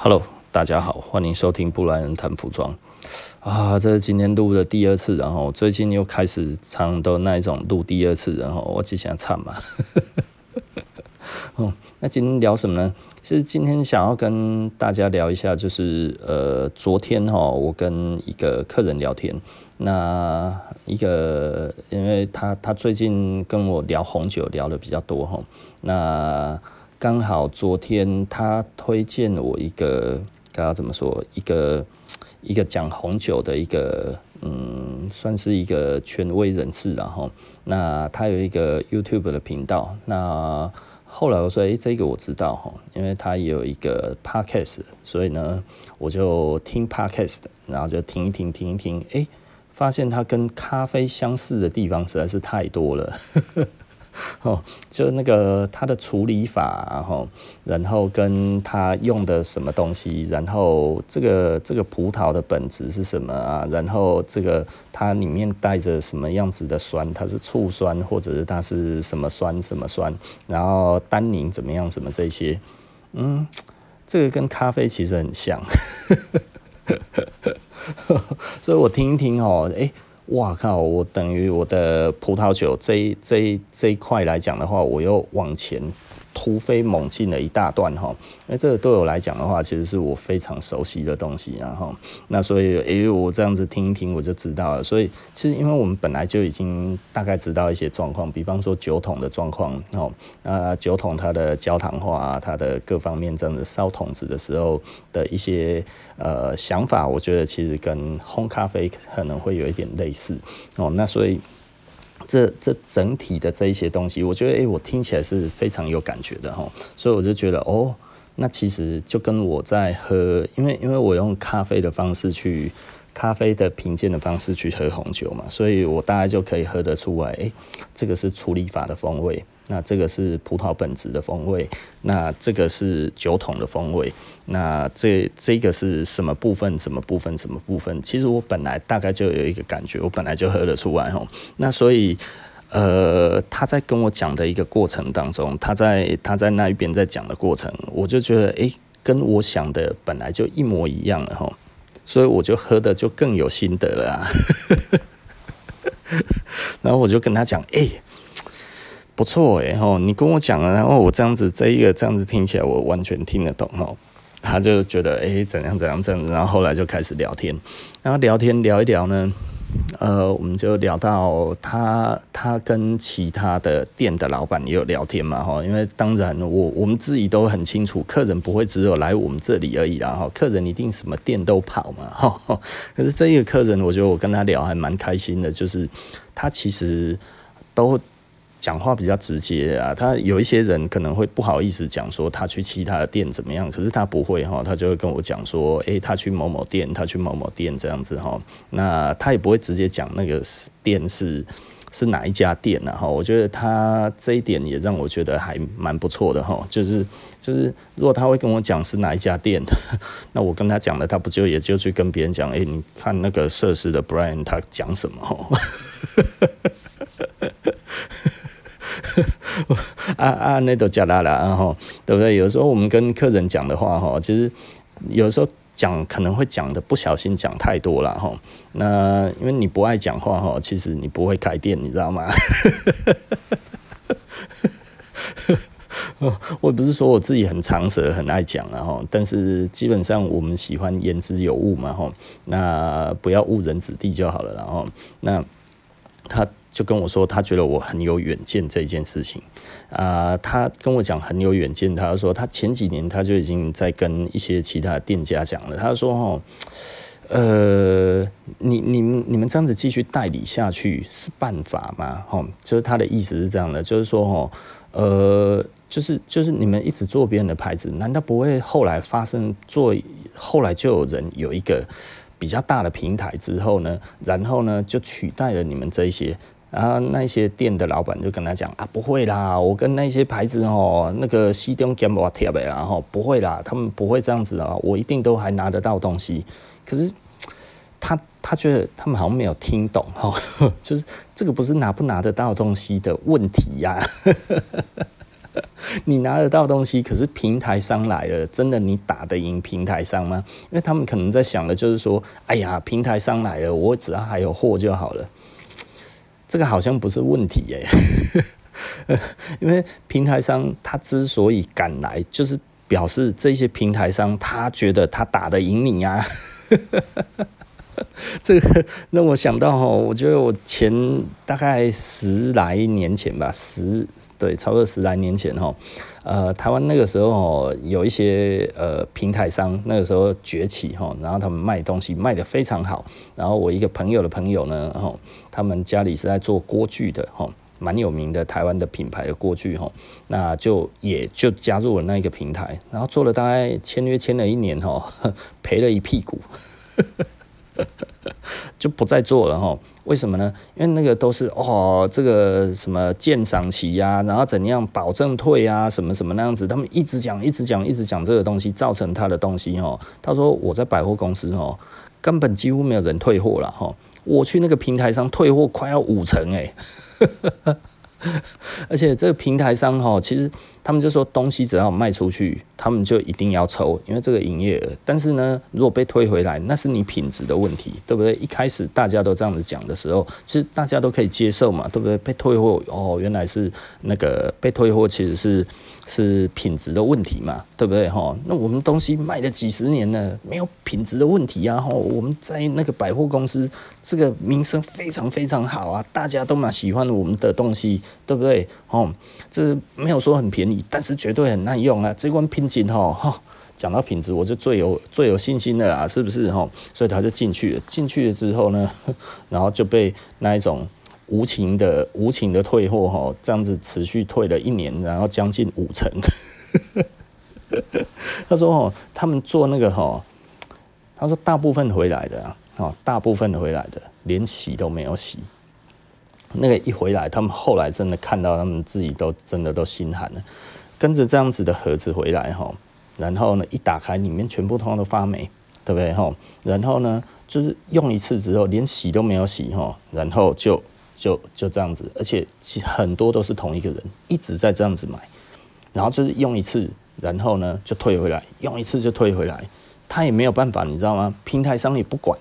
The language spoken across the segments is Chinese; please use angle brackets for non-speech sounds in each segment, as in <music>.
Hello，大家好，欢迎收听布莱恩谈服装啊，这是今天录的第二次，然后最近又开始常的那一种录第二次，然后我只想唱嘛。<laughs> 哦，那今天聊什么呢？其实今天想要跟大家聊一下，就是呃，昨天哈，我跟一个客人聊天，那一个因为他他最近跟我聊红酒聊的比较多哈，那。刚好昨天他推荐我一个，刚刚怎么说？一个一个讲红酒的一个，嗯，算是一个权威人士，然后那他有一个 YouTube 的频道。那后来我说，诶、这个我知道哈，因为他也有一个 Podcast，所以呢，我就听 Podcast，然后就听一听，听一听，诶、发现它跟咖啡相似的地方实在是太多了。<laughs> 哦，就那个它的处理法，然后，然后跟它用的什么东西，然后这个这个葡萄的本质是什么啊？然后这个它里面带着什么样子的酸？它是醋酸，或者是它是什么酸什么酸？然后单宁怎么样？什么这些？嗯，这个跟咖啡其实很像，<laughs> 所以我听一听哦，诶。哇靠！我等于我的葡萄酒这一这一这一块来讲的话，我又往前。突飞猛进的一大段哈，那这个对我来讲的话，其实是我非常熟悉的东西，然后那所以诶，我这样子听一听我就知道了。所以其实因为我们本来就已经大概知道一些状况，比方说酒桶的状况哦，那酒桶它的焦糖化，它的各方面这样子烧桶子的时候的一些呃想法，我觉得其实跟烘咖啡可能会有一点类似哦，那所以。这这整体的这一些东西，我觉得诶、我听起来是非常有感觉的哈，所以我就觉得哦，那其实就跟我在喝，因为因为我用咖啡的方式去。咖啡的品鉴的方式去喝红酒嘛，所以我大概就可以喝得出来，诶、这个是处理法的风味，那这个是葡萄本质的风味，那这个是酒桶的风味，那这这个是什么部分？什么部分？什么部分？其实我本来大概就有一个感觉，我本来就喝得出来吼。那所以，呃，他在跟我讲的一个过程当中，他在他在那一边在讲的过程，我就觉得，诶、跟我想的本来就一模一样了吼。所以我就喝的就更有心得了啊，<laughs> 然后我就跟他讲，哎，不错哎吼，你跟我讲了，然后我这样子这一个这样子听起来我完全听得懂哦，他就觉得哎怎样怎样这样子，然后后来就开始聊天，然后聊天聊一聊呢。呃，我们就聊到他，他跟其他的店的老板也有聊天嘛，哈，因为当然我我们自己都很清楚，客人不会只有来我们这里而已啦，哈，客人一定什么店都跑嘛，<laughs> 哈。可是这一个客人，我觉得我跟他聊还蛮开心的，就是他其实都。讲话比较直接啊，他有一些人可能会不好意思讲说他去其他的店怎么样，可是他不会哈，他就会跟我讲说，诶、他去某某店，他去某某店这样子哈，那他也不会直接讲那个店是是哪一家店呢哈，我觉得他这一点也让我觉得还蛮不错的哈，就是就是如果他会跟我讲是哪一家店，<laughs> 那我跟他讲了，他不就也就去跟别人讲，诶、你看那个设施的 Brian 他讲什么哈。<laughs> <laughs> 啊啊，那都假啦啦，然后对不对？有时候我们跟客人讲的话，哈，其实有时候讲可能会讲的不小心讲太多了，哈。那因为你不爱讲话，哈，其实你不会开店，你知道吗？<laughs> 我也不是说我自己很长舌、很爱讲了哈，但是基本上我们喜欢言之有物嘛，哈。那不要误人子弟就好了，然后那他。就跟我说，他觉得我很有远见这件事情啊、他跟我讲很有远见。他说他前几年他就已经在跟一些其他店家讲了。他说：“哦，呃，你你们你们这样子继续代理下去是办法吗？”哦，就是他的意思是这样的，就是说哦，呃，就是就是你们一直做别人的牌子，难道不会后来发生做后来就有人有一个比较大的平台之后呢，然后呢就取代了你们这一些？然后那些店的老板就跟他讲啊，不会啦，我跟那些牌子哦，那个西东兼我贴呗，然后不会啦，他们不会这样子啊，我一定都还拿得到东西。可是他他觉得他们好像没有听懂哈，<laughs> 就是这个不是拿不拿得到东西的问题呀、啊。<laughs> 你拿得到东西，可是平台商来了，真的你打得赢平台商吗？因为他们可能在想的就是说，哎呀，平台商来了，我只要还有货就好了。这个好像不是问题耶，<laughs> 因为平台商他之所以敢来，就是表示这些平台商他觉得他打得赢你呀。<laughs> 这个让我想到哈，我觉得我前大概十来年前吧，十对，超过十来年前哈，呃，台湾那个时候有一些呃平台商，那个时候崛起哈，然后他们卖东西卖得非常好，然后我一个朋友的朋友呢，哈，他们家里是在做锅具的哈，蛮有名的台湾的品牌的锅具哈，那就也就加入了那一个平台，然后做了大概签约签了一年哈，<laughs> 赔了一屁股。<laughs> 就不再做了哈？为什么呢？因为那个都是哦，这个什么鉴赏期呀，然后怎样保证退啊，什么什么那样子，他们一直讲，一直讲，一直讲这个东西，造成他的东西哦。他说我在百货公司哦，根本几乎没有人退货了哈。我去那个平台上退货快要五成哎。<laughs> 而且这个平台商哈，其实他们就说东西只要卖出去，他们就一定要抽，因为这个营业额。但是呢，如果被退回来，那是你品质的问题，对不对？一开始大家都这样子讲的时候，其实大家都可以接受嘛，对不对？被退货哦，原来是那个被退货，其实是是品质的问题嘛，对不对？哈，那我们东西卖了几十年了，没有品质的问题啊。哈，我们在那个百货公司，这个名声非常非常好啊，大家都蛮喜欢我们的东西。对不对？哦，这没有说很便宜，但是绝对很耐用啊！这款品质哈，哈，讲到品质，我就最有最有信心的啊，是不是？哈，所以他就进去了。进去了之后呢，<laughs> 然后就被那一种无情的无情的退货哈，这样子持续退了一年，然后将近五成。<laughs> 他说哦，他们做那个哈，他说大部分回来的啊，哦大部分回来的连洗都没有洗。那个一回来，他们后来真的看到，他们自己都真的都心寒了。跟着这样子的盒子回来哈，然后呢，一打开里面全部通通都发霉，对不对哈？然后呢，就是用一次之后连洗都没有洗哈，然后就就就这样子，而且很多都是同一个人一直在这样子买，然后就是用一次，然后呢就退回来，用一次就退回来，他也没有办法，你知道吗？平台商也不管，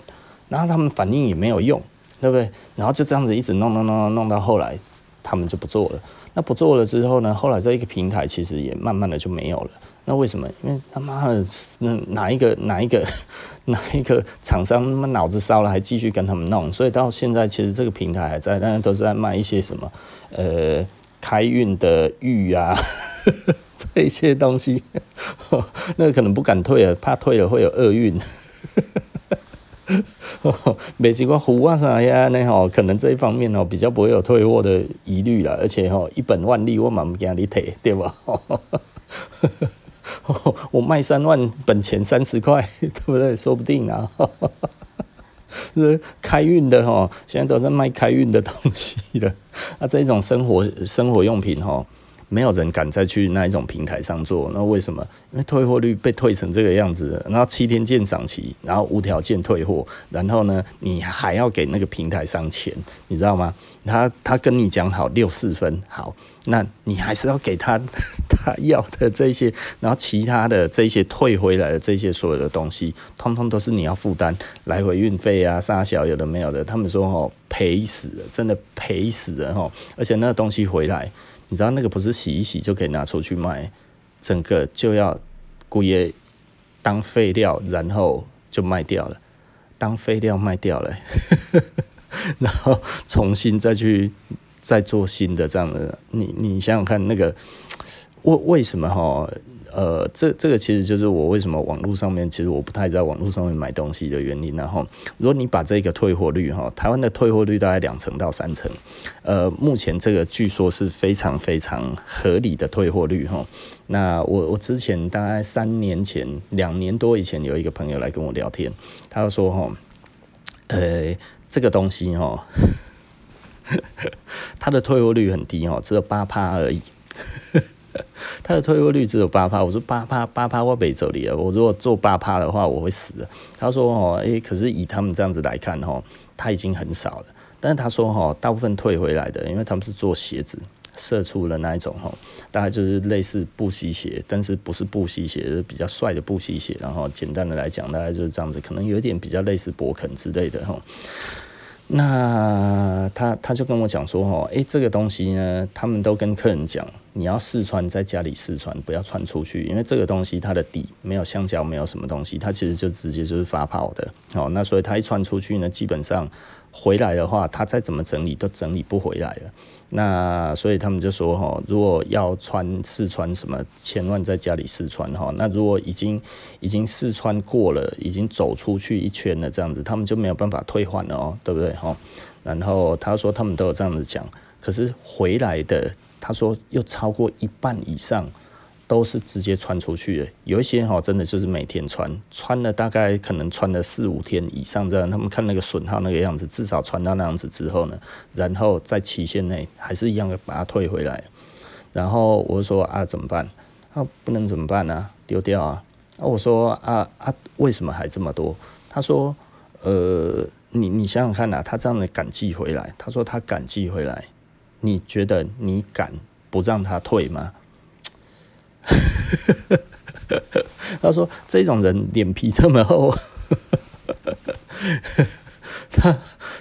然后他们反应也没有用。对不对？然后就这样子一直弄弄弄弄到后来，他们就不做了。那不做了之后呢？后来这一个平台其实也慢慢的就没有了。那为什么？因为他妈的，那哪一个哪一个 <laughs> 哪一个厂商他妈脑子烧了，还继续跟他们弄？所以到现在其实这个平台还在，但是都是在卖一些什么呃开运的玉啊 <laughs> 这一些东西。<laughs> 那可能不敢退了，怕退了会有厄运。<laughs> 没几块胡啊啥呀？那吼，可能这一方面哦比较不会有退货的疑虑了，而且吼一本万利，我蛮不惊你退，对吧？<laughs> 我卖三万，本钱三十块，对不对？说不定啊。<laughs> 是开运的哈，现在都在卖开运的东西了。啊，这种生活生活用品哈。没有人敢再去那一种平台上做，那为什么？因为退货率被退成这个样子，然后七天鉴赏期，然后无条件退货，然后呢，你还要给那个平台上钱，你知道吗？他他跟你讲好六四分，好，那你还是要给他 <laughs> 他要的这些，然后其他的这些退回来的这些所有的东西，通通都是你要负担来回运费啊，啥小有的没有的，他们说哦，赔死了，真的赔死了哈，而且那个东西回来。你知道那个不是洗一洗就可以拿出去卖，整个就要故意当废料，然后就卖掉了，当废料卖掉了，<laughs> 然后重新再去再做新的这样的，你你想想看那个为为什么哈？呃，这这个其实就是我为什么网络上面其实我不太在网络上面买东西的原因。然后，如果你把这个退货率哈，台湾的退货率大概两成到三成，呃，目前这个据说是非常非常合理的退货率哈。那我我之前大概三年前两年多以前有一个朋友来跟我聊天，他就说哈，呃，这个东西哈，<laughs> 它的退货率很低哈，只有八趴而已。<laughs> 他的退货率只有八趴，我说八趴八趴我没走你了，我如果做八趴的话我会死的。他说哦，诶，可是以他们这样子来看哦，他已经很少了。但是他说哈，大部分退回来的，因为他们是做鞋子，社畜的那一种哈，大概就是类似布希鞋，但是不是布希鞋，是比较帅的布希鞋。然后简单的来讲，大概就是这样子，可能有点比较类似博肯之类的哈。那他他就跟我讲说哦，诶，这个东西呢，他们都跟客人讲，你要试穿在家里试穿，不要穿出去，因为这个东西它的底没有橡胶，没有什么东西，它其实就直接就是发泡的。哦，那所以他一穿出去呢，基本上回来的话，他再怎么整理都整理不回来了。那所以他们就说哈，如果要穿试穿什么，千万在家里试穿哈。那如果已经已经试穿过了，已经走出去一圈了，这样子他们就没有办法退换了哦，对不对哈？然后他说他们都有这样子讲，可是回来的他说又超过一半以上。都是直接穿出去的，有一些哈，真的就是每天穿，穿了大概可能穿了四五天以上这样。他们看那个损耗那个样子，至少穿到那样子之后呢，然后在期限内还是一样的把它退回来。然后我说啊，怎么办？啊，不能怎么办呢？丢掉啊！啊，我说啊啊，为什么还这么多？他说，呃，你你想想看呐，他这样的敢寄回来，他说他敢寄回来，你觉得你敢不让他退吗？<laughs> 他说：“这种人脸皮这么厚，<laughs> 他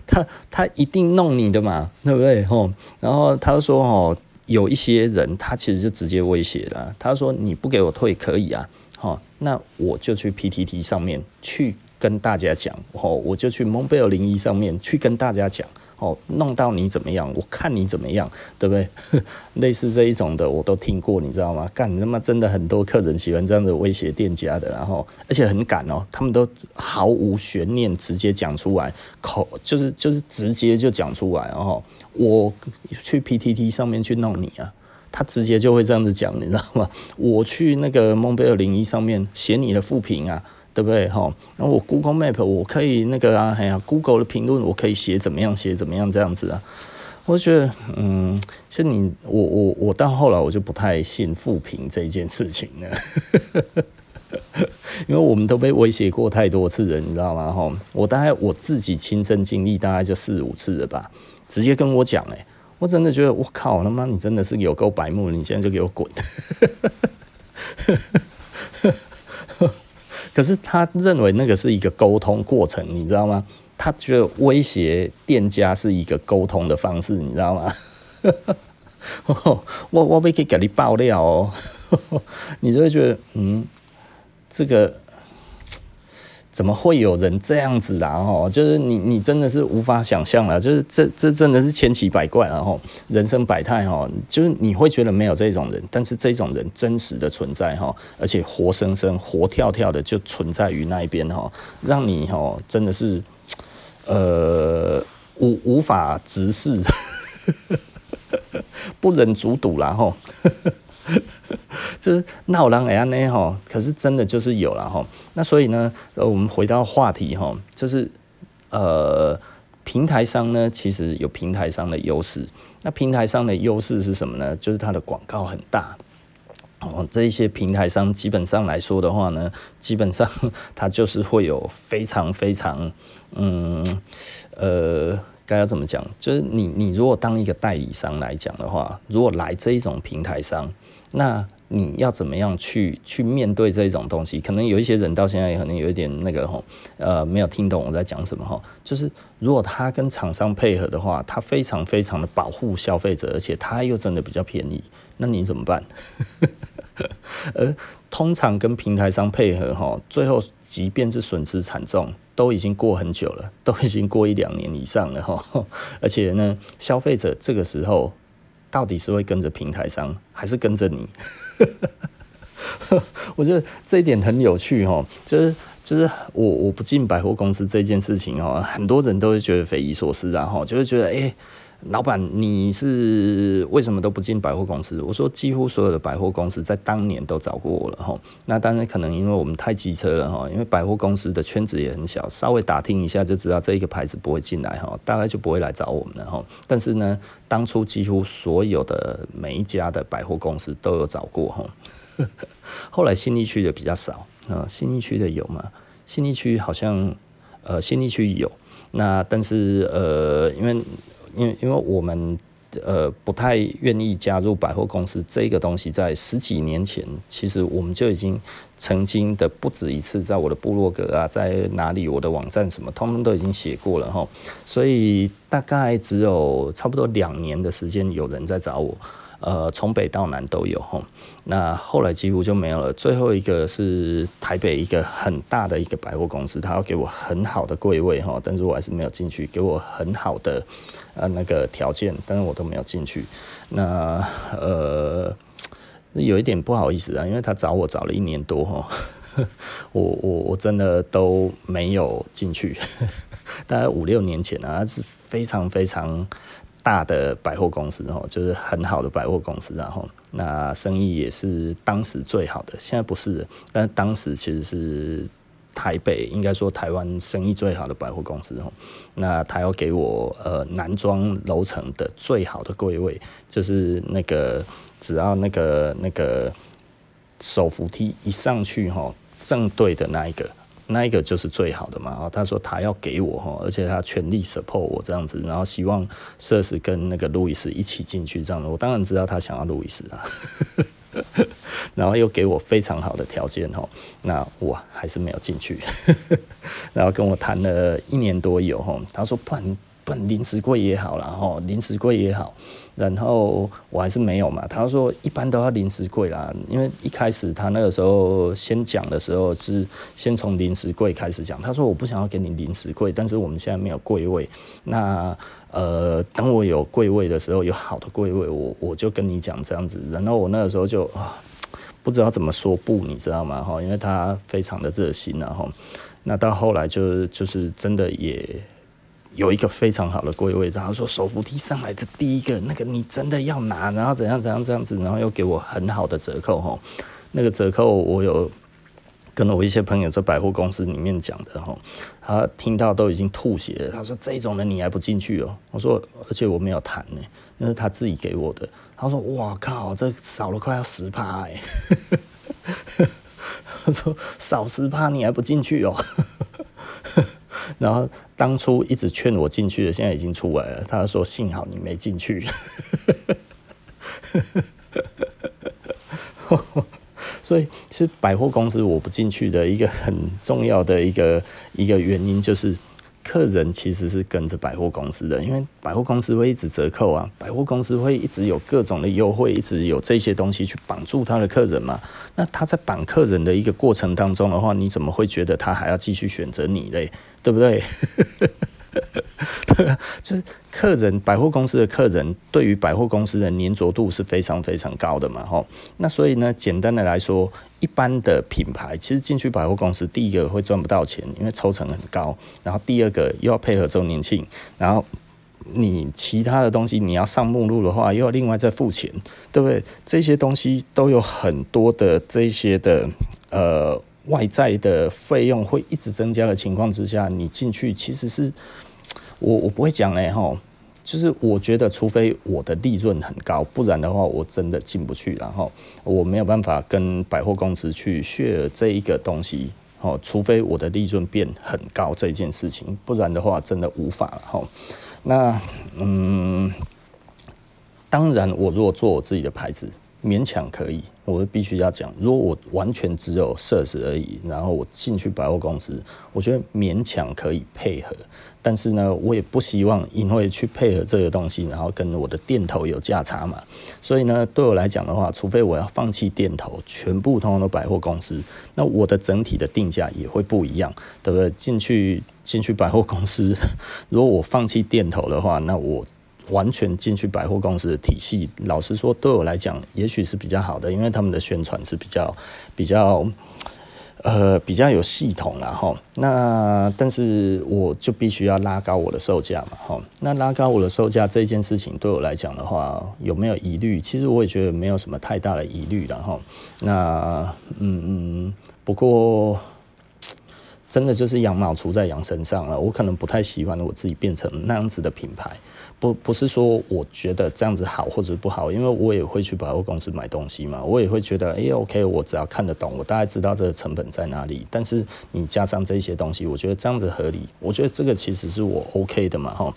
他他一定弄你的嘛，对不对？吼。然后他说：哦，有一些人他其实就直接威胁了。他说：你不给我退可以啊，好，那我就去 PTT 上面去跟大家讲，哦，我就去蒙贝尔零一上面去跟大家讲。”哦，弄到你怎么样？我看你怎么样，对不对？<laughs> 类似这一种的，我都听过，你知道吗？干，他妈真的很多客人喜欢这样子威胁店家的，然后而且很敢哦，他们都毫无悬念，直接讲出来，口就是就是直接就讲出来，然后我去 PTT 上面去弄你啊，他直接就会这样子讲，你知道吗？我去那个蒙贝尔零一上面写你的负评啊。对不对？哈，那我 Google Map 我可以那个啊，哎呀，Google 的评论我可以写怎么样，写怎么样这样子啊。我觉得，嗯，其实你我我我到后来我就不太信负评这一件事情了，<laughs> 因为我们都被威胁过太多次了，你知道吗？哈，我大概我自己亲身经历大概就四五次了吧，直接跟我讲，哎，我真的觉得我靠他妈，你真的是有够白目，你现在就给我滚。<laughs> 可是他认为那个是一个沟通过程，你知道吗？他觉得威胁店家是一个沟通的方式，你知道吗？<laughs> 我我可以给你爆料哦，<laughs> 你就会觉得嗯，这个。怎么会有人这样子啊？哦，就是你，你真的是无法想象了。就是这，这真的是千奇百怪，然后人生百态哈。就是你会觉得没有这种人，但是这种人真实的存在哈，而且活生生、活跳跳的就存在于那一边哈，让你哈真的是呃无无法直视，<laughs> 不忍卒睹然后。<laughs> 就是闹人哎呀哈，可是真的就是有了哈。那所以呢，呃，我们回到话题哈，就是呃，平台商呢，其实有平台商的优势。那平台商的优势是什么呢？就是它的广告很大哦。这一些平台商基本上来说的话呢，基本上它就是会有非常非常嗯呃。该要怎么讲？就是你，你如果当一个代理商来讲的话，如果来这一种平台商，那你要怎么样去去面对这种东西？可能有一些人到现在也可能有一点那个吼，呃，没有听懂我在讲什么哈。就是如果他跟厂商配合的话，他非常非常的保护消费者，而且他又真的比较便宜，那你怎么办？<laughs> <laughs> 而通常跟平台商配合哈，最后即便是损失惨重。都已经过很久了，都已经过一两年以上了哈，<laughs> 而且呢，消费者这个时候到底是会跟着平台商，还是跟着你？<laughs> 我觉得这一点很有趣哈，就是就是我我不进百货公司这件事情哈，很多人都会觉得匪夷所思，然后就会觉得哎。老板，你是为什么都不进百货公司？我说，几乎所有的百货公司在当年都找过我了哈。那当然可能因为我们太机车了哈，因为百货公司的圈子也很小，稍微打听一下就知道这一个牌子不会进来哈，大概就不会来找我们了哈。但是呢，当初几乎所有的每一家的百货公司都有找过哈。<laughs> 后来信义区的比较少啊，信义区的有吗？信义区好像呃，信义区有，那但是呃，因为因为因为我们呃不太愿意加入百货公司这个东西，在十几年前，其实我们就已经曾经的不止一次，在我的部落格啊，在哪里我的网站什么，通通都已经写过了哈。所以大概只有差不多两年的时间，有人在找我。呃，从北到南都有吼，那后来几乎就没有了。最后一个是台北一个很大的一个百货公司，他要给我很好的柜位哈，但是我还是没有进去，给我很好的呃那个条件，但是我都没有进去。那呃，有一点不好意思啊，因为他找我找了一年多哈，<laughs> 我我我真的都没有进去。<laughs> 大概五六年前啊，是非常非常。大的百货公司哦，就是很好的百货公司，然后那生意也是当时最好的，现在不是，但是当时其实是台北应该说台湾生意最好的百货公司哦。那他要给我呃男装楼层的最好的柜位，就是那个只要那个那个手扶梯一上去哈，正对的那一个。那一个就是最好的嘛，他说他要给我哈，而且他全力 support 我这样子，然后希望设施跟那个路易斯一起进去这样子，我当然知道他想要路易斯啊，<laughs> 然后又给我非常好的条件哦，那我还是没有进去，<laughs> 然后跟我谈了一年多有哈，他说不然。办临时柜也好啦，吼，临时柜也好，然后我还是没有嘛。他说一般都要临时柜啦，因为一开始他那个时候先讲的时候是先从临时柜开始讲。他说我不想要给你临时柜，但是我们现在没有柜位。那呃，等我有柜位的时候，有好的柜位，我我就跟你讲这样子。然后我那个时候就，不知道怎么说不，你知道吗？哈，因为他非常的热心，然后那到后来就就是真的也。有一个非常好的柜位，然后说手扶梯上来的第一个那个你真的要拿，然后怎样怎样这样子，然后又给我很好的折扣哈，那个折扣我有跟我一些朋友在百货公司里面讲的哈，他听到都已经吐血了，他说这种人你还不进去哦，我说而且我没有谈呢，那是他自己给我的，他说哇靠，这少了快要十趴哎，他说少十趴你还不进去哦。然后当初一直劝我进去的，现在已经出来了。他说：“幸好你没进去。<laughs> ”所以，其实百货公司我不进去的一个很重要的一个一个原因就是。客人其实是跟着百货公司的，因为百货公司会一直折扣啊，百货公司会一直有各种的优惠，一直有这些东西去绑住他的客人嘛。那他在绑客人的一个过程当中的话，你怎么会觉得他还要继续选择你嘞？对不对？<laughs> 就是客人，百货公司的客人对于百货公司的粘着度是非常非常高的嘛，吼。那所以呢，简单的来说，一般的品牌其实进去百货公司，第一个会赚不到钱，因为抽成很高，然后第二个又要配合周年庆，然后你其他的东西你要上目录的话，又要另外再付钱，对不对？这些东西都有很多的这些的呃外在的费用会一直增加的情况之下，你进去其实是。我我不会讲嘞吼，就是我觉得除非我的利润很高，不然的话我真的进不去。然后我没有办法跟百货公司去 share 这一个东西，哦，除非我的利润变很高这件事情，不然的话真的无法了吼。那嗯，当然我如果做我自己的牌子。勉强可以，我必须要讲。如果我完全只有设施而已，然后我进去百货公司，我觉得勉强可以配合。但是呢，我也不希望因为去配合这个东西，然后跟我的店头有价差嘛。所以呢，对我来讲的话，除非我要放弃店头，全部通通都百货公司，那我的整体的定价也会不一样，对不对？进去进去百货公司，<laughs> 如果我放弃店头的话，那我。完全进去百货公司的体系，老实说，对我来讲，也许是比较好的，因为他们的宣传是比较、比较，呃，比较有系统啦哈。那但是我就必须要拉高我的售价嘛哈。那拉高我的售价这件事情，对我来讲的话，有没有疑虑？其实我也觉得没有什么太大的疑虑的哈。那嗯嗯，不过。真的就是羊毛出在羊身上了。我可能不太喜欢我自己变成那样子的品牌。不不是说我觉得这样子好或者不好，因为我也会去百货公司买东西嘛，我也会觉得哎、OK，我只要看得懂，我大概知道这个成本在哪里。但是你加上这些东西，我觉得这样子合理，我觉得这个其实是我 OK 的嘛哈。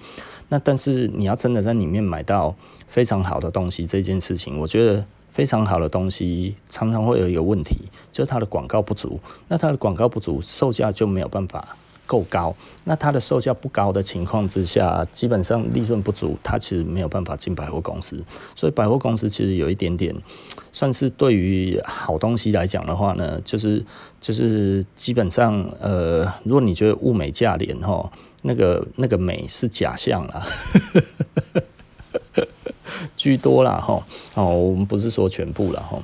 那但是你要真的在里面买到非常好的东西，这件事情，我觉得非常好的东西常常会有一个问题，就是它的广告不足。那它的广告不足，售价就没有办法。够高，那它的售价不高的情况之下，基本上利润不足，它其实没有办法进百货公司。所以百货公司其实有一点点，算是对于好东西来讲的话呢，就是就是基本上，呃，如果你觉得物美价廉哈，那个那个美是假象啦。<laughs> 居多啦哈，哦，我们不是说全部了哈。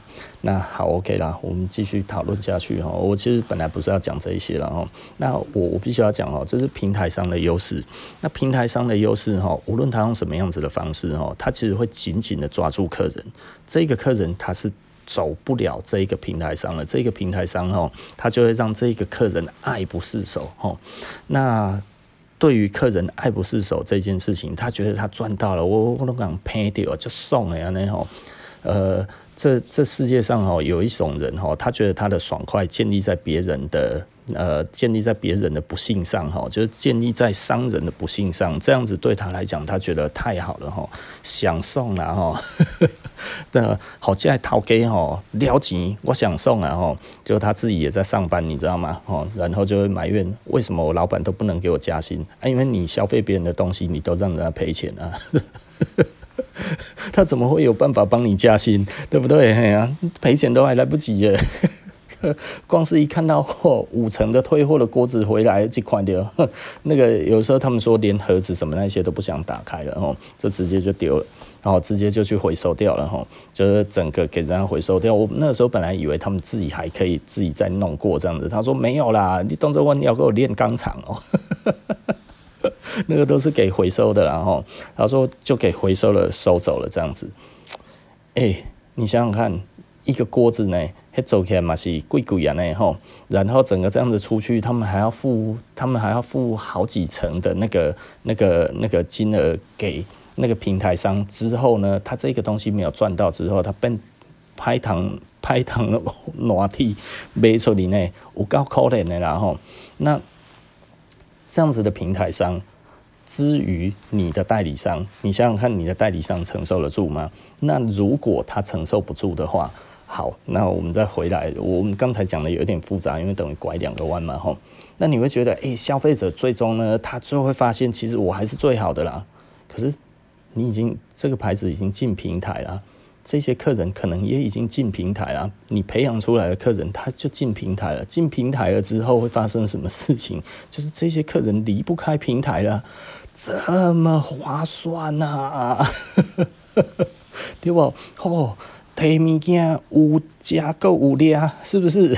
那好，OK 啦，我们继续讨论下去哈。我其实本来不是要讲这一些了哈。那我我必须要讲哦，这是平台上的优势。那平台上的优势哈，无论他用什么样子的方式哈，他其实会紧紧的抓住客人。这个客人他是走不了这一个平台上的，这个平台上哈，他就会让这个客人爱不释手哈。那对于客人爱不释手这件事情，他觉得他赚到了，我我都敢赔掉就送了呀那吼，呃，这这世界上哦有一种人哦，他觉得他的爽快建立在别人的。呃，建立在别人的不幸上，哈，就是建立在商人的不幸上，这样子对他来讲，他觉得太好了，哈，想送了，哈，<laughs> 那好在掏给哈，了钱，我想送啊，哈，就他自己也在上班，你知道吗？哦，然后就会埋怨，为什么我老板都不能给我加薪啊？因为你消费别人的东西，你都让人家赔钱啊，<laughs> <laughs> 他怎么会有办法帮你加薪？对不对？哎呀，赔钱都还来不及耶。<laughs> 光是一看到货五成的退货的锅子回来这块掉，<laughs> 那个有时候他们说连盒子什么那些都不想打开了吼，就直接就丢了，然后直接就去回收掉了吼，就是整个给人家回收掉。我那时候本来以为他们自己还可以自己再弄过这样子，他说没有啦，你动作问要给我练钢厂哦，<laughs> 那个都是给回收的，然后他说就给回收了收走了这样子。哎，你想想看，一个锅子呢？还走起来嘛是贵贵啊那吼，然后整个这样子出去，他们还要付，他们还要付好几层的那个、那个、那个金额给那个平台商。之后呢，他这个东西没有赚到之后，他变拍糖拍糖的 <laughs> 拿铁卖出去呢，有够可怜的啦吼。那这样子的平台商，之于你的代理商，你想想看，你的代理商承受得住吗？那如果他承受不住的话，好，那我们再回来。我们刚才讲的有点复杂，因为等于拐两个弯嘛，吼。那你会觉得，诶、消费者最终呢，他最后会发现，其实我还是最好的啦。可是你已经这个牌子已经进平台了，这些客人可能也已经进平台了。你培养出来的客人，他就进平台了。进平台了之后会发生什么事情？就是这些客人离不开平台了，这么划算呐、啊，<laughs> 对不？哦。提物件有价够有量，是不是？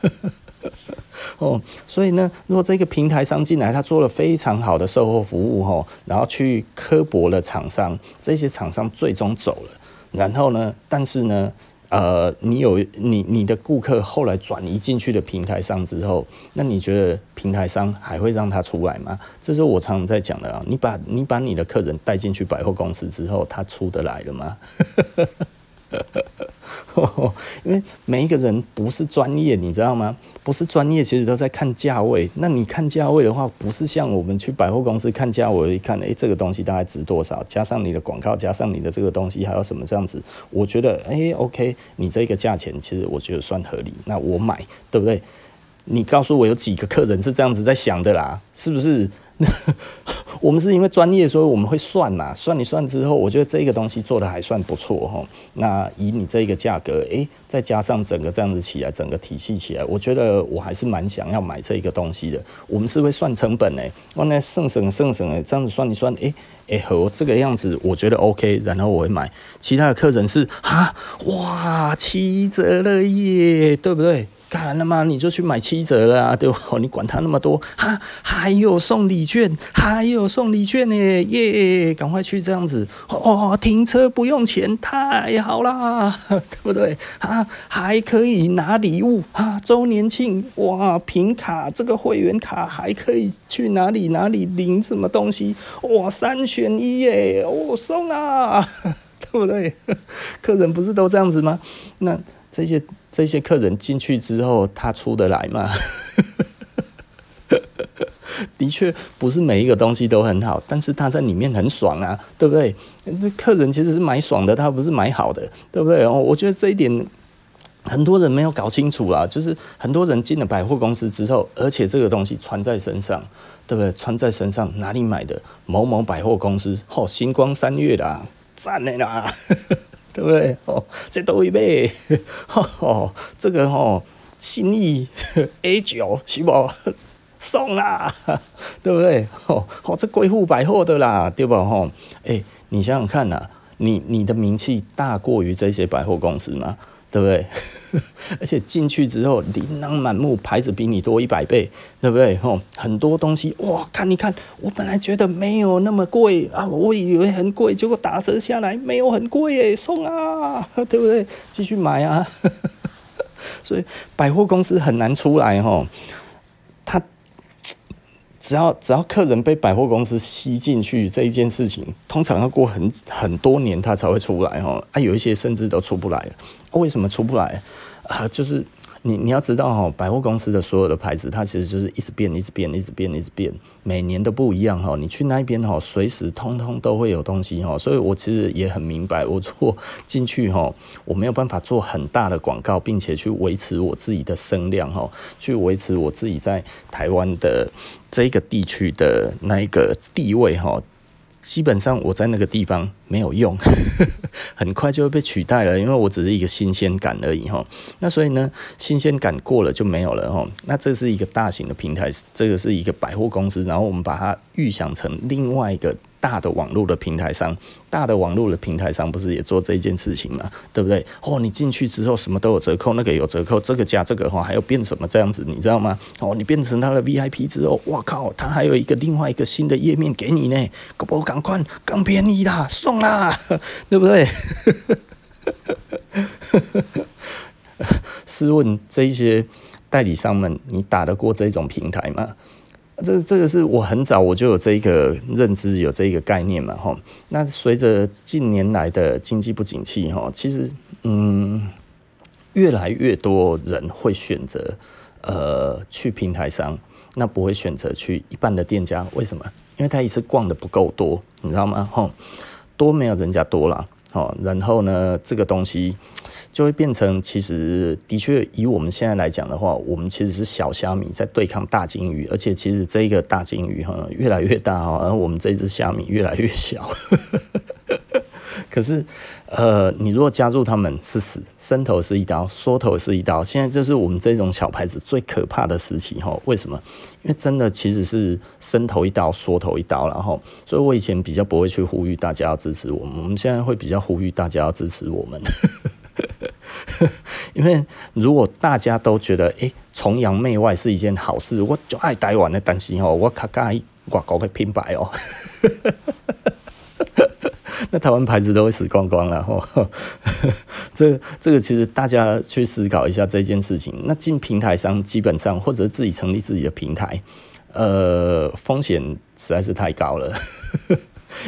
<laughs> 哦，所以呢，如果这个平台商进来，他做了非常好的售后服务，吼，然后去刻薄了厂商，这些厂商最终走了，然后呢，但是呢。呃，你有你你的顾客后来转移进去的平台上之后，那你觉得平台商还会让他出来吗？这是我常常在讲的啊。你把你把你的客人带进去百货公司之后，他出得来了吗？呵呵呵因为每一个人不是专业，你知道吗？不是专业，其实都在看价位。那你看价位的话，不是像我们去百货公司看价位，一看，哎，这个东西大概值多少？加上你的广告，加上你的这个东西，还有什么这样子？我觉得，哎，OK，你这个价钱其实我觉得算合理，那我买，对不对？你告诉我有几个客人是这样子在想的啦？是不是？<laughs> 我们是因为专业，所以我们会算嘛。算一算之后，我觉得这个东西做得还算不错哈。那以你这个价格，诶，再加上整个这样子起来，整个体系起来，我觉得我还是蛮想要买这一个东西的。我们是会算成本诶，我那省省省省诶，这样子算一算，诶诶，和这个样子我觉得 OK，然后我会买。其他的客人是啊，哇，七折了耶，对不对？干了吗，你就去买七折了啊，对吧？你管他那么多，哈，还有送礼券，还有送礼券呢，耶，赶快去这样子，哦，停车不用钱，太好啦，<laughs> 对不对？啊，还可以拿礼物啊，周年庆，哇，凭卡这个会员卡还可以去哪里哪里领什么东西，哇，三选一耶，我送啊，<laughs> 对不对？客人不是都这样子吗？那。这些这些客人进去之后，他出得来吗？<laughs> 的确不是每一个东西都很好，但是他在里面很爽啊，对不对？这客人其实是买爽的，他不是买好的，对不对？哦我觉得这一点很多人没有搞清楚啦。就是很多人进了百货公司之后，而且这个东西穿在身上，对不对？穿在身上哪里买的？某某百货公司，哦，星光三月的，赞的啦。对不对？哦，这都一倍，哦，这个哦，信义 A 九是不 <laughs> 送啦，对不对？哦，哦，这贵妇百货的啦，对吧？吼，哎，你想想看呐、你你的名气大过于这些百货公司吗？对不对？<laughs> 而且进去之后，琳琅满目，牌子比你多一百倍，对不对？吼，很多东西哇，看你看，我本来觉得没有那么贵啊，我以为很贵，结果打折下来没有很贵耶，送啊，对不对？继续买啊。<laughs> 所以百货公司很难出来吼。只要只要客人被百货公司吸进去这一件事情，通常要过很很多年他才会出来哈，啊有一些甚至都出不来，为什么出不来啊？就是。你你要知道哈，百货公司的所有的牌子，它其实就是一直变，一直变，一直变，一直变，每年都不一样哈。你去那边哈，随时通通都会有东西哈。所以我其实也很明白，我做 <laughs> 进去哈，我没有办法做很大的广告，并且去维持我自己的声量哈，去维持我自己在台湾的这个地区的那一个地位哈。基本上我在那个地方没有用，<laughs> 很快就会被取代了，因为我只是一个新鲜感而已哈。那所以呢，新鲜感过了就没有了哈。那这是一个大型的平台，这个是一个百货公司，然后我们把它预想成另外一个。大的网络的平台上，大的网络的平台上不是也做这件事情吗？对不对？哦，你进去之后什么都有折扣，那个有折扣，这个加这个话还要变什么这样子，你知道吗？哦，你变成他的 VIP 之后，哇靠，他还有一个另外一个新的页面给你呢，可不赶快更便宜啦，送啦，<laughs> 对不对？<laughs> 试问这一些代理商们，你打得过这种平台吗？这这个是我很早我就有这一个认知，有这一个概念嘛，吼。那随着近年来的经济不景气，哈，其实嗯，越来越多人会选择呃去平台商，那不会选择去一般的店家，为什么？因为他一次逛的不够多，你知道吗？吼，多没有人家多啦。哦，然后呢，这个东西就会变成，其实的确以我们现在来讲的话，我们其实是小虾米在对抗大鲸鱼，而且其实这一个大鲸鱼哈越来越大哈，而我们这只虾米越来越小。<laughs> 可是，呃，你如果加入他们是死，伸头是一刀，缩头是一刀。现在就是我们这种小牌子最可怕的时期哈。为什么？因为真的其实是伸头一刀，缩头一刀，然后，所以我以前比较不会去呼吁大家要支持我们，我们现在会比较呼吁大家要支持我们。<laughs> 因为如果大家都觉得诶，崇洋媚外是一件好事，我就爱台湾的东西哈，我卡卡外国的品牌哦。<laughs> 那台湾牌子都会死光光了哈，<laughs> 这这个其实大家去思考一下这件事情。那进平台商基本上或者自己成立自己的平台，呃，风险实在是太高了，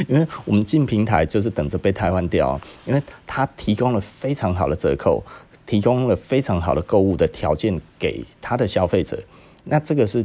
因为我们进平台就是等着被台湾掉，因为它提供了非常好的折扣，提供了非常好的购物的条件给他的消费者。那这个是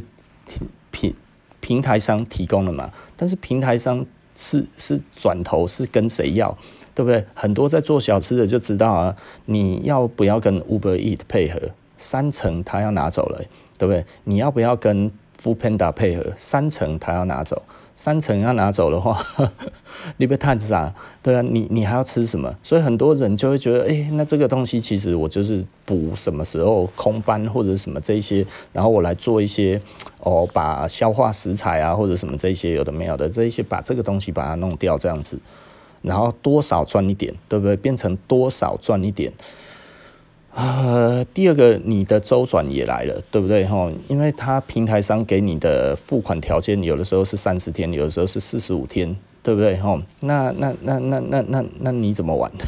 平平台商提供的嘛？但是平台商。是是转头是跟谁要，对不对？很多在做小吃的就知道啊，你要不要跟 Uber Eat 配合？三成他要拿走了，对不对？你要不要跟 Foodpanda 配合？三成他要拿走。三层要拿走的话，<laughs> 你别太傻，对啊，你你还要吃什么？所以很多人就会觉得，哎、那这个东西其实我就是补什么时候空班或者什么这一些，然后我来做一些哦，把消化食材啊或者什么这些有的没有的这一些，把这个东西把它弄掉这样子，然后多少赚一点，对不对？变成多少赚一点。呃，第二个，你的周转也来了，对不对？哈，因为他平台上给你的付款条件，有的时候是三十天，有的时候是四十五天，对不对？哈，那那那那那那那你怎么玩？<laughs>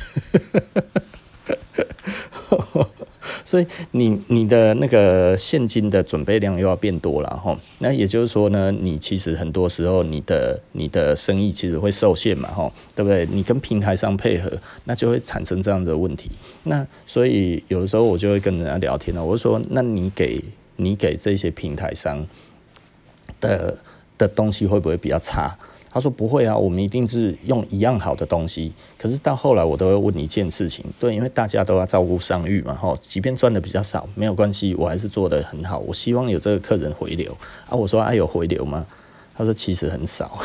所以你你的那个现金的准备量又要变多了哈，那也就是说呢，你其实很多时候你的你的生意其实会受限嘛哈，对不对？你跟平台上配合，那就会产生这样的问题。那所以有的时候我就会跟人家聊天了，我就说，那你给你给这些平台商的的东西会不会比较差？他说不会啊，我们一定是用一样好的东西。可是到后来，我都会问一件事情，对，因为大家都要照顾商誉嘛，吼，即便赚的比较少，没有关系，我还是做得很好。我希望有这个客人回流啊。我说啊，有回流吗？他说其实很少。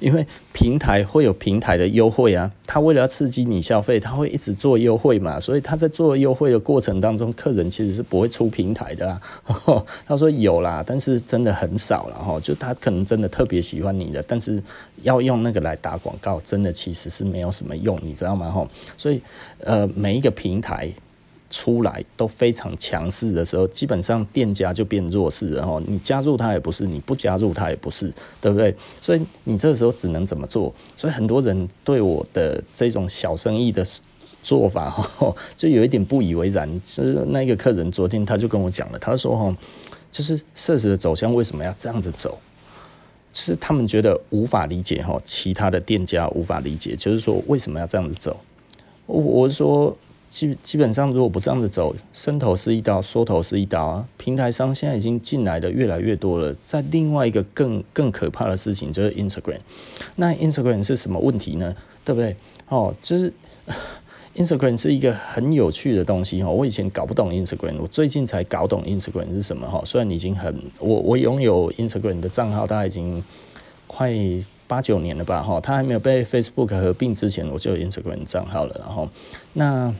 因为平台会有平台的优惠啊，他为了要刺激你消费，他会一直做优惠嘛，所以他在做优惠的过程当中，客人其实是不会出平台的啊。<laughs> 他说有啦，但是真的很少了哈，就他可能真的特别喜欢你的，但是要用那个来打广告，真的其实是没有什么用，你知道吗？哈，所以呃，每一个平台。出来都非常强势的时候，基本上店家就变弱势了哈。你加入他也不是，你不加入他也不是，对不对？所以你这个时候只能怎么做？所以很多人对我的这种小生意的做法哈，<laughs> 就有一点不以为然。就是那个客人昨天他就跟我讲了，他说哈，就是社食的走向为什么要这样子走？就是他们觉得无法理解哈，其他的店家无法理解，就是说为什么要这样子走？我我说。基基本上，如果不这样子走，伸头是一刀，缩头是一刀啊。平台商现在已经进来的越来越多了。在另外一个更更可怕的事情，就是 Instagram。那 Instagram 是什么问题呢？对不对？哦，就是 <laughs> Instagram 是一个很有趣的东西哈。我以前搞不懂 Instagram，我最近才搞懂 Instagram 是什么哈。虽然已经很，我我拥有 Instagram 的账号，大概已经快八九年了吧哈。它还没有被 Facebook 合并之前，我就有 Instagram 账号了。然后那。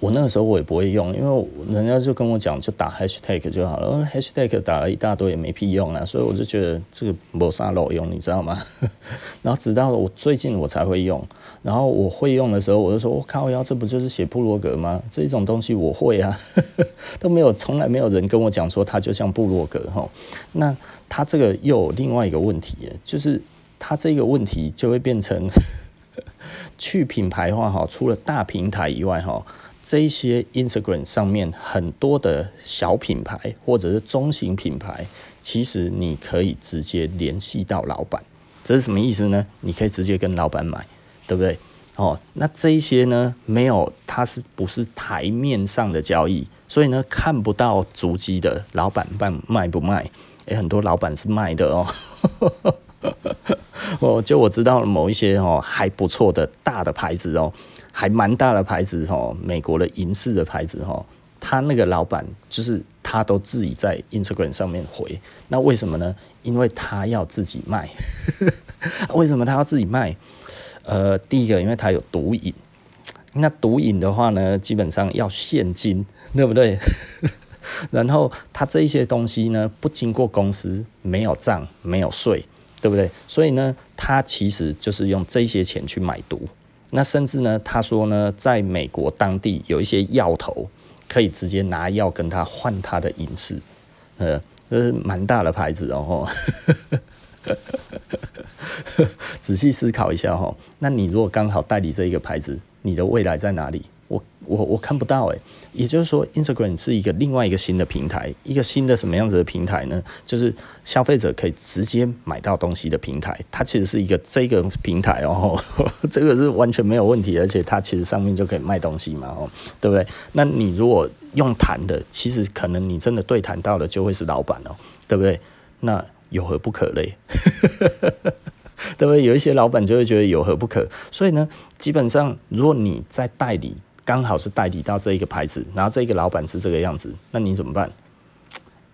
我那个时候我也不会用，因为人家就跟我讲，就打 hashtag 就好了。hashtag 打了一大堆也没屁用啊，所以我就觉得这个没啥路用，你知道吗？<laughs> 然后直到我最近我才会用，然后我会用的时候，我就说：“我靠，要这不就是写部落格吗？这种东西我会啊，<laughs> 都没有，从来没有人跟我讲说它就像部落格哈。那它这个又有另外一个问题，就是它这个问题就会变成 <laughs> 去品牌化哈，除了大平台以外哈。这一些 Instagram 上面很多的小品牌或者是中型品牌，其实你可以直接联系到老板，这是什么意思呢？你可以直接跟老板买，对不对？哦，那这一些呢，没有，它是不是台面上的交易？所以呢，看不到足迹的老板卖卖不卖？诶，很多老板是卖的哦。<laughs> 哦，就我知道某一些哦还不错的大的牌子哦。还蛮大的牌子哈，美国的银饰的牌子哈，他那个老板就是他都自己在 Instagram 上面回，那为什么呢？因为他要自己卖。<laughs> 为什么他要自己卖？呃，第一个，因为他有毒瘾。那毒瘾的话呢，基本上要现金，对不对？<laughs> 然后他这些东西呢，不经过公司，没有账，没有税，对不对？所以呢，他其实就是用这些钱去买毒。那甚至呢，他说呢，在美国当地有一些药头可以直接拿药跟他换他的隐私，呃，这是蛮大的牌子哦。<laughs> 仔细思考一下哈，那你如果刚好代理这一个牌子，你的未来在哪里？我我我看不到诶，也就是说，Instagram 是一个另外一个新的平台，一个新的什么样子的平台呢？就是消费者可以直接买到东西的平台。它其实是一个这个平台哦，<laughs> 这个是完全没有问题，而且它其实上面就可以卖东西嘛，哦，对不对？那你如果用谈的，其实可能你真的对谈到的就会是老板哦，对不对？那有何不可嘞？<laughs> 对不对？有一些老板就会觉得有何不可，所以呢，基本上如果你在代理。刚好是代理到这一个牌子，然后这一个老板是这个样子，那你怎么办？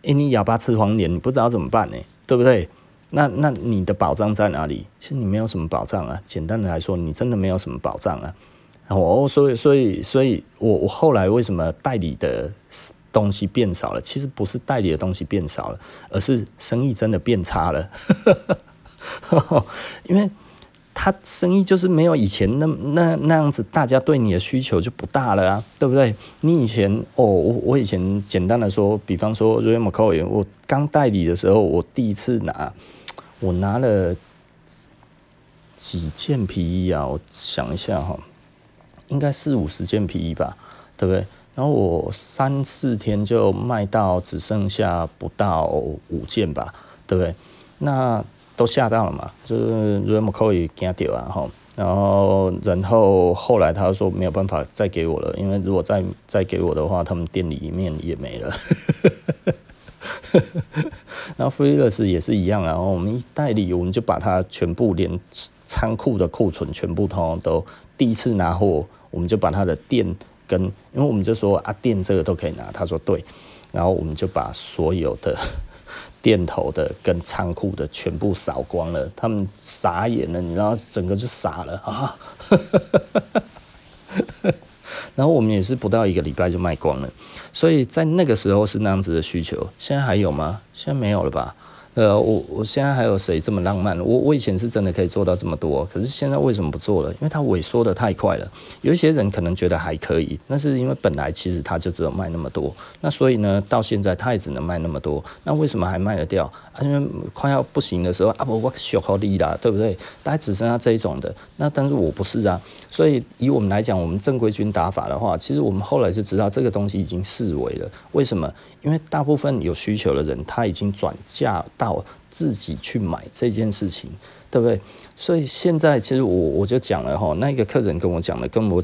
诶，你哑巴吃黄连，你不知道怎么办呢？对不对？那那你的保障在哪里？其实你没有什么保障啊。简单的来说，你真的没有什么保障啊。哦，所以所以所以我我后来为什么代理的东西变少了？其实不是代理的东西变少了，而是生意真的变差了。<laughs> 因为他生意就是没有以前那那那样子，大家对你的需求就不大了啊，对不对？你以前哦，我我以前简单的说，比方说 Raymo c o 我刚代理的时候，我第一次拿，我拿了几件皮衣啊？我想一下哈，应该四五十件皮衣吧，对不对？然后我三四天就卖到只剩下不到五件吧，对不对？那都吓到了嘛，就是 Raymo Coin 惊掉啊哈，然后然后后来他说没有办法再给我了，因为如果再再给我的话，他们店里面也没了。<laughs> 然后 Freelance 也是一样，然后我们一代理，我们就把它全部连仓库的库存全部通都第一次拿货，我们就把它的店跟，因为我们就说啊店这个都可以拿，他说对，然后我们就把所有的。店头的跟仓库的全部扫光了，他们傻眼了，你知道，整个就傻了啊！<laughs> 然后我们也是不到一个礼拜就卖光了，所以在那个时候是那样子的需求，现在还有吗？现在没有了吧？呃，我我现在还有谁这么浪漫？我我以前是真的可以做到这么多，可是现在为什么不做了？因为它萎缩的太快了。有一些人可能觉得还可以，那是因为本来其实它就只有卖那么多，那所以呢，到现在它也只能卖那么多。那为什么还卖得掉？啊，因为快要不行的时候啊，不我小好利啦，对不对？大概只剩下这一种的。那但是我不是啊，所以以我们来讲，我们正规军打法的话，其实我们后来就知道这个东西已经式微了。为什么？因为大部分有需求的人，他已经转嫁到自己去买这件事情，对不对？所以现在其实我我就讲了哈，那个客人跟我讲的，跟我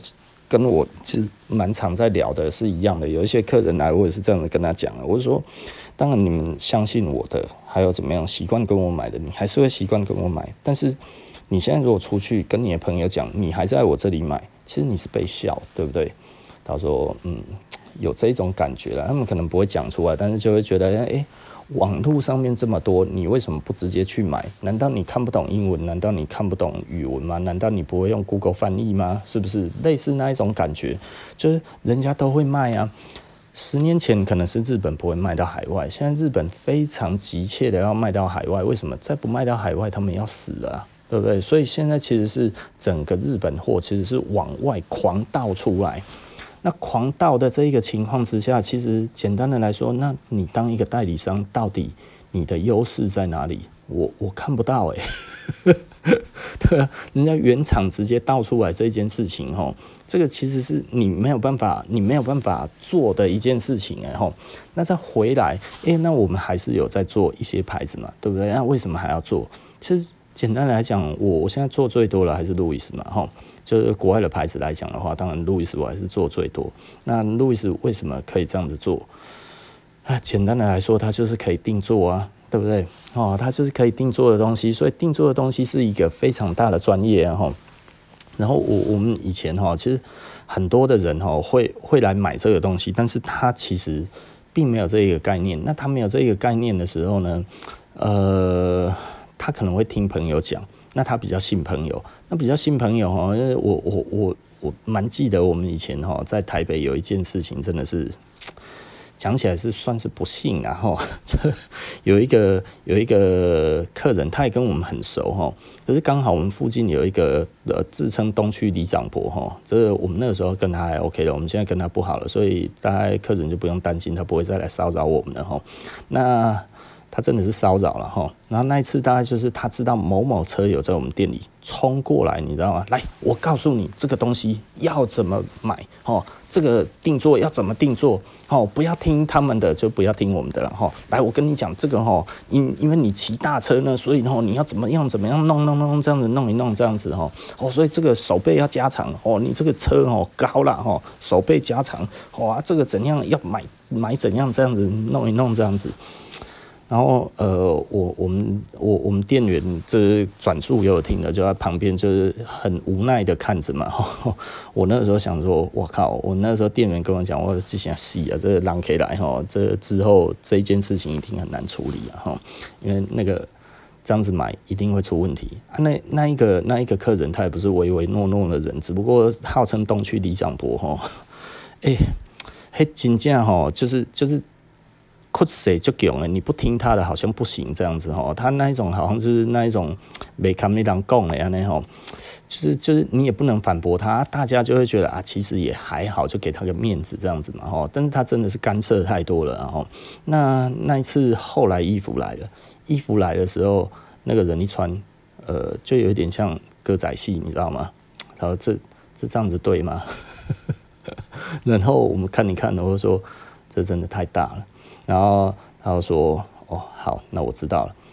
跟我其实蛮常在聊的是一样的。有一些客人来，我也是这样子跟他讲的，我说，当然你们相信我的，还有怎么样习惯跟我买的，你还是会习惯跟我买。但是你现在如果出去跟你的朋友讲，你还在我这里买，其实你是被笑，对不对？他说，嗯。有这种感觉了，他们可能不会讲出来，但是就会觉得，哎、网络上面这么多，你为什么不直接去买？难道你看不懂英文？难道你看不懂语文吗？难道你不会用 Google 翻译吗？是不是类似那一种感觉？就是人家都会卖啊。十年前可能是日本不会卖到海外，现在日本非常急切的要卖到海外。为什么？再不卖到海外，他们要死了，对不对？所以现在其实是整个日本货其实是往外狂倒出来。那狂倒的这一个情况之下，其实简单的来说，那你当一个代理商，到底你的优势在哪里？我我看不到哎、<laughs> 对啊，人家原厂直接倒出来这件事情齁，这个其实是你没有办法，你没有办法做的一件事情哎齁，那再回来，哎、那我们还是有在做一些牌子嘛，对不对？那为什么还要做？其实简单来讲，我我现在做最多的还是路易斯嘛，哈。就是国外的牌子来讲的话，当然路易斯我还是做最多。那路易斯为什么可以这样子做？啊，简单的来说，它就是可以定做啊，对不对？哦，它就是可以定做的东西，所以定做的东西是一个非常大的专业啊。哈，然后我我们以前哈，其实很多的人哈会会来买这个东西，但是他其实并没有这一个概念。那他没有这一个概念的时候呢，呃，他可能会听朋友讲。那他比较信朋友，那比较信朋友哈，因为我我我我蛮记得我们以前哈在台北有一件事情，真的是讲起来是算是不幸啊哈。这 <laughs> 有一个有一个客人，他也跟我们很熟哈，可是刚好我们附近有一个呃自称东区里长伯哈，这我们那个时候跟他还 OK 的，我们现在跟他不好了，所以大家客人就不用担心，他不会再来骚扰我们了哈。那他真的是骚扰了哈，然后那一次大概就是他知道某某车友在我们店里冲过来，你知道吗？来，我告诉你这个东西要怎么买哦，这个定做要怎么定做哦，不要听他们的，就不要听我们的了哈。来，我跟你讲这个哈，因因为你骑大车呢，所以呢你要怎么样怎么样弄弄弄这样子弄一弄这样子哈哦，所以这个手背要加长哦，你这个车哦高了哈，手背加长哇，这个怎样要买买怎样这样子弄一弄这样子。然后，呃，我我们我我们店员这转述给我听的，就在旁边，就是很无奈的看着嘛。<laughs> 我那时候想说，我靠！我那时候店员跟我讲，我之前死啊，这个狼可以来哈，这之后这一件事情一定很难处理啊哈，因为那个这样子买一定会出问题啊。那那一个那一个客人，他也不是唯唯诺诺的人，只不过号称东区里长伯哈。哎，嘿，真正哈，就是就是。酷谁就囧了，你不听他的好像不行这样子哦。他那一种好像是那一种没看没当讲的样那吼，就是就是你也不能反驳他，大家就会觉得啊，其实也还好，就给他个面子这样子嘛哈。但是他真的是干涉太多了，然后那那一次后来衣服来了，衣服来的时候，那个人一穿，呃，就有点像歌仔戏，你知道吗？他说这这这样子对吗？<laughs> 然后我们看一看，然后说这真的太大了。然后他说：“哦，好，那我知道了。”